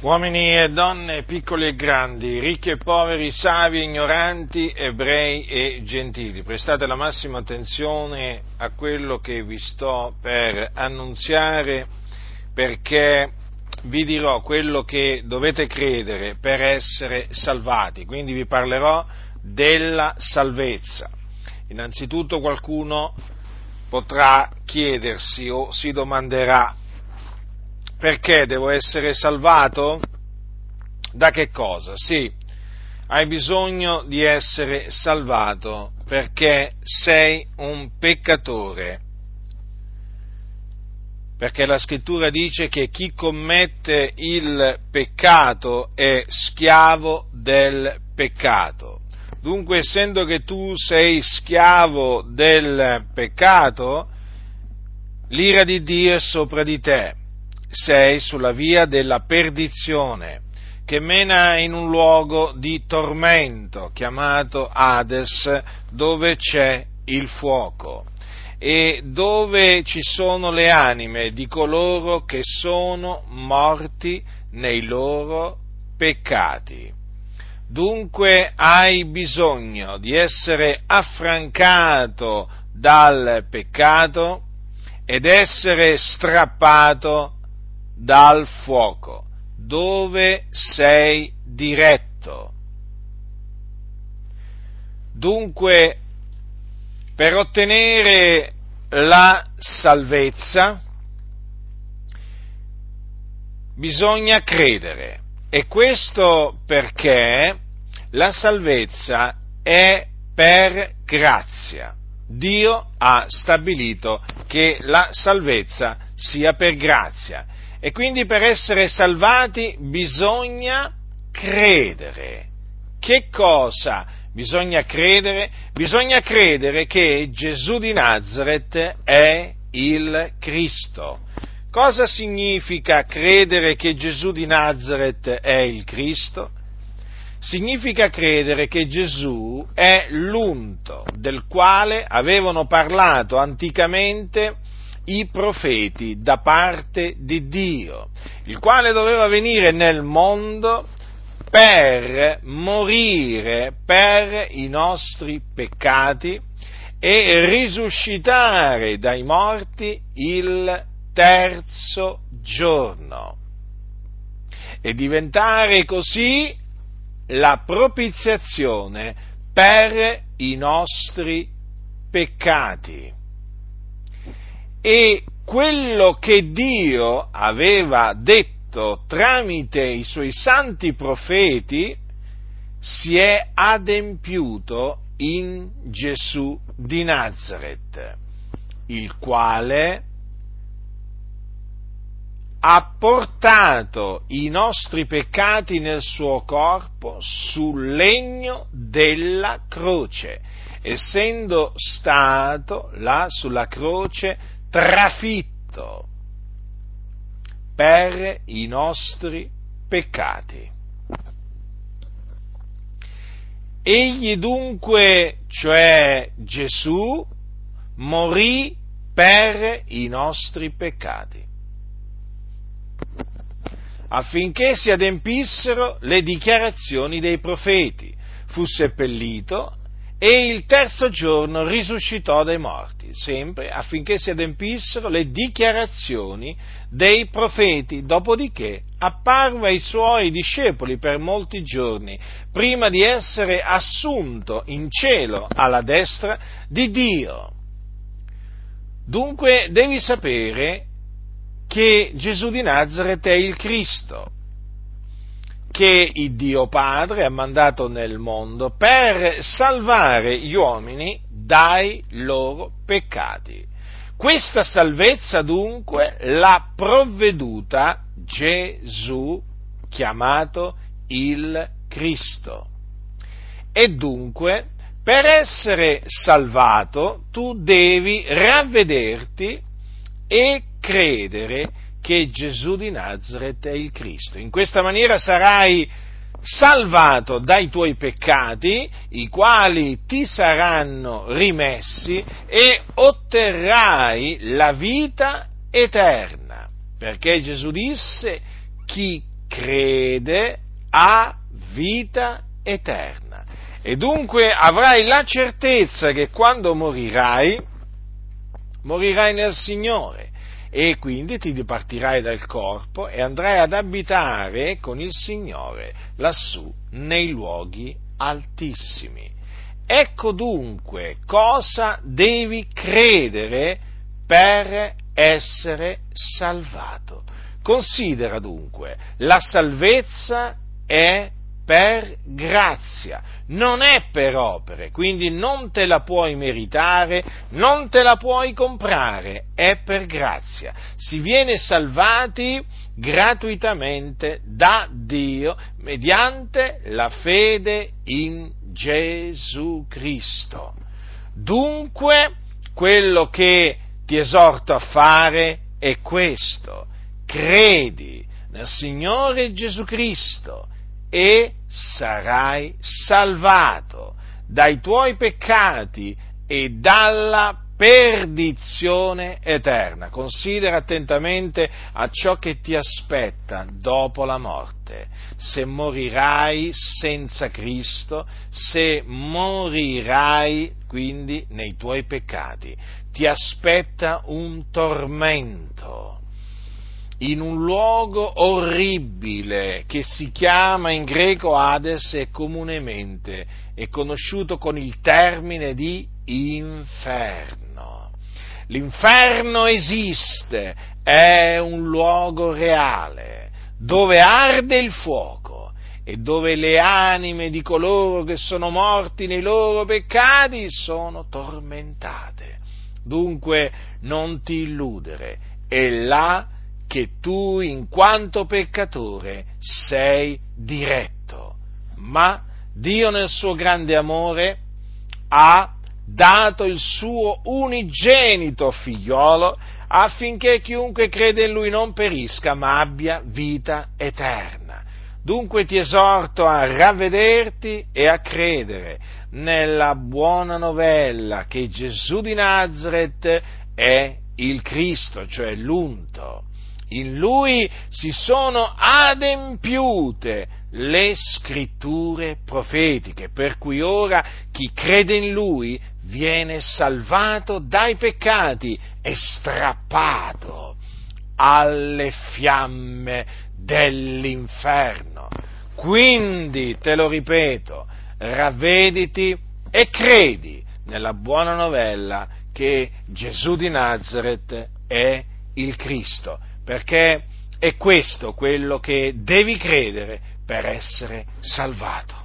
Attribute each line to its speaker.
Speaker 1: Uomini e donne, piccoli e grandi, ricchi e poveri, savi e ignoranti, ebrei e gentili, prestate la massima attenzione a quello che vi sto per annunziare perché vi dirò quello che dovete credere per essere salvati, quindi vi parlerò della salvezza. Innanzitutto qualcuno potrà chiedersi o si domanderà perché devo essere salvato? Da che cosa? Sì, hai bisogno di essere salvato perché sei un peccatore. Perché la scrittura dice che chi commette il peccato è schiavo del peccato. Dunque, essendo che tu sei schiavo del peccato, l'ira di Dio è sopra di te sei sulla via della perdizione, che mena in un luogo di tormento chiamato Hades, dove c'è il fuoco e dove ci sono le anime di coloro che sono morti nei loro peccati. Dunque hai bisogno di essere affrancato dal peccato ed essere strappato dal fuoco, dove sei diretto. Dunque, per ottenere la salvezza bisogna credere e questo perché la salvezza è per grazia. Dio ha stabilito che la salvezza sia per grazia e quindi per essere salvati bisogna credere. Che cosa bisogna credere? Bisogna credere che Gesù di Nazareth è il Cristo. Cosa significa credere che Gesù di Nazareth è il Cristo? Significa credere che Gesù è l'unto del quale avevano parlato anticamente i profeti da parte di Dio, il quale doveva venire nel mondo per morire per i nostri peccati e risuscitare dai morti il terzo giorno e diventare così la propiziazione per i nostri peccati e quello che Dio aveva detto tramite i suoi santi profeti si è adempiuto in Gesù di Nazareth, il quale ha portato i nostri peccati nel suo corpo sul legno della croce, essendo stato là sulla croce trafitto per i nostri peccati. Egli dunque, cioè Gesù, morì per i nostri peccati, affinché si adempissero le dichiarazioni dei profeti, fu seppellito e il terzo giorno risuscitò dai morti, sempre affinché si adempissero le dichiarazioni dei profeti, dopodiché apparve ai suoi discepoli per molti giorni, prima di essere assunto in cielo alla destra di Dio. Dunque devi sapere che Gesù di Nazareth è il Cristo, che il Dio Padre ha mandato nel mondo per salvare gli uomini dai loro peccati. Questa salvezza dunque l'ha provveduta Gesù chiamato il Cristo. E dunque per essere salvato tu devi ravvederti e credere che Gesù di Nazareth è il Cristo. In questa maniera sarai salvato dai tuoi peccati, i quali ti saranno rimessi e otterrai la vita eterna. Perché Gesù disse, chi crede ha vita eterna. E dunque avrai la certezza che quando morirai, morirai nel Signore e quindi ti dipartirai dal corpo e andrai ad abitare con il Signore lassù nei luoghi altissimi. Ecco dunque cosa devi credere per essere salvato. Considera dunque, la salvezza è per grazia, non è per opere, quindi non te la puoi meritare, non te la puoi comprare, è per grazia. Si viene salvati gratuitamente da Dio mediante la fede in Gesù Cristo. Dunque, quello che ti esorto a fare è questo, credi nel Signore Gesù Cristo e sarai salvato dai tuoi peccati e dalla perdizione eterna. Considera attentamente a ciò che ti aspetta dopo la morte. Se morirai senza Cristo, se morirai quindi nei tuoi peccati, ti aspetta un tormento in un luogo orribile che si chiama in greco Hades e comunemente è conosciuto con il termine di inferno. L'inferno esiste, è un luogo reale, dove arde il fuoco e dove le anime di coloro che sono morti nei loro peccati sono tormentate. Dunque non ti illudere, è là che tu in quanto peccatore sei diretto, ma Dio nel suo grande amore ha dato il suo unigenito figliolo affinché chiunque crede in lui non perisca ma abbia vita eterna. Dunque ti esorto a ravvederti e a credere nella buona novella che Gesù di Nazareth è il Cristo, cioè l'unto in lui si sono adempiute le scritture profetiche, per cui ora chi crede in lui viene salvato dai peccati e strappato alle fiamme dell'inferno. Quindi, te lo ripeto, ravvediti e credi nella buona novella che Gesù di Nazareth è il Cristo perché è questo quello che devi credere per essere salvato.